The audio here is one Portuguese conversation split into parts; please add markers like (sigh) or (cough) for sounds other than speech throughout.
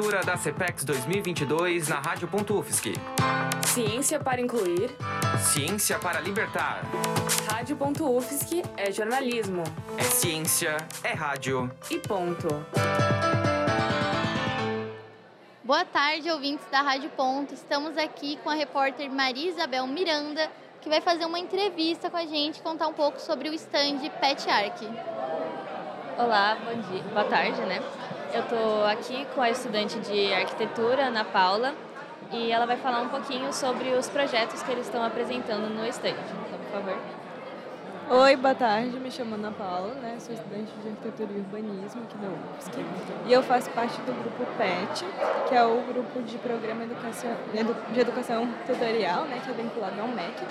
Cobertura da CPEX 2022 na Rádio.UFSC. Ciência para incluir. Ciência para libertar. Rádio.UFSC é jornalismo. É ciência, é rádio. E ponto. Boa tarde, ouvintes da Rádio Ponto. Estamos aqui com a repórter Maria Isabel Miranda, que vai fazer uma entrevista com a gente, contar um pouco sobre o stand Pet Arc. Olá, bom dia, boa tarde, né? Eu estou aqui com a estudante de arquitetura, Ana Paula, e ela vai falar um pouquinho sobre os projetos que eles estão apresentando no stand. Então, por favor. Oi, boa tarde. Me chamo Ana Paula, né? Sou estudante de arquitetura e urbanismo aqui da UFSC. E eu faço parte do grupo PET, que é o grupo de programa de educação tutorial, né? Que é vinculado ao MEC.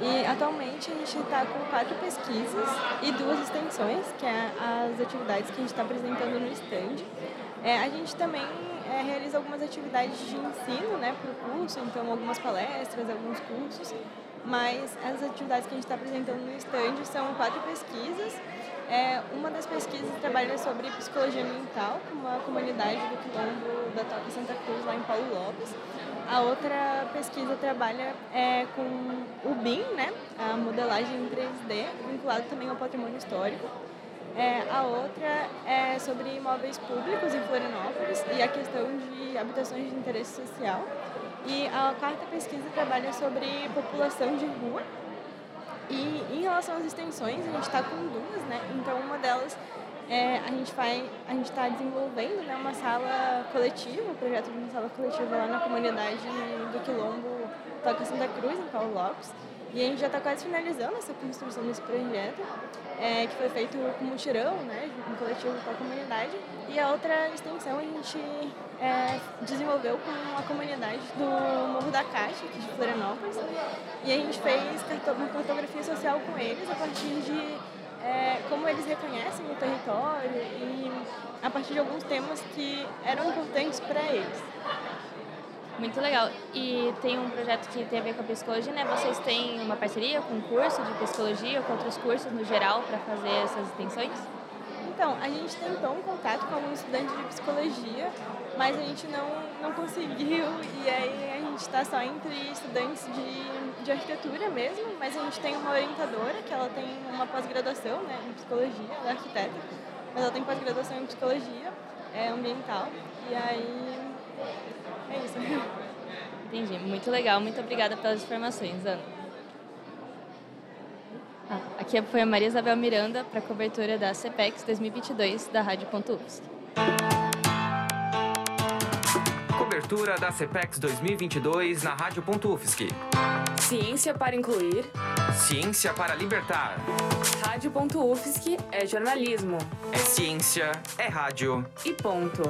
E atualmente a gente está com quatro pesquisas e duas extensões, que é as atividades que a gente está apresentando no stand. É, a gente também é, realiza algumas atividades de ensino né, para o curso, então algumas palestras, alguns cursos, mas as atividades que a gente está apresentando no stand são quatro pesquisas. É, uma das pesquisas trabalha sobre psicologia ambiental, com uma comunidade do quilombo da Toca Santa Cruz, lá em Paulo Lopes. A outra pesquisa trabalha é, com o BIM, né, a modelagem em 3D, vinculado também ao patrimônio histórico. É, a outra é sobre imóveis públicos em Florianópolis e a questão de habitações de interesse social. E a quarta pesquisa trabalha sobre população de rua. E em relação às extensões, a gente está com duas, né? Então uma delas é, a gente vai, a gente está desenvolvendo né, uma sala coletiva, um projeto de uma sala coletiva lá na comunidade do Quilombo Toca Santa Cruz, em Paulo Lopes. E a gente já está quase finalizando essa construção desse projeto, é, que foi feito com mutirão, né, um coletivo com a comunidade. E a outra extensão a gente é, desenvolveu com a comunidade do Morro da Caixa, aqui de Florianópolis. E a gente fez uma cartografia social com eles a partir de é, como eles reconhecem o território e a partir de alguns temas que eram importantes para eles. Muito legal. E tem um projeto que tem a ver com a psicologia, né? Vocês têm uma parceria com um curso de psicologia, com outros cursos no geral, para fazer essas extensões? Então, a gente tentou um contato com algum estudante de psicologia, mas a gente não, não conseguiu, e aí a gente está só entre estudantes de, de arquitetura mesmo, mas a gente tem uma orientadora que ela tem uma pós-graduação né, em psicologia, ela é arquiteta, mas ela tem pós-graduação em psicologia é, ambiental, e aí é isso. (laughs) Entendi. Muito legal. Muito obrigada pelas informações, Ana. Aqui foi a Maria Isabel Miranda para a cobertura da CPEX 2022 da Rádio.UFSC. Cobertura da CPEX 2022 na Rádio.UFSC. Ciência para incluir. Ciência para libertar. Rádio.UFSC é jornalismo. É ciência, é rádio. E ponto.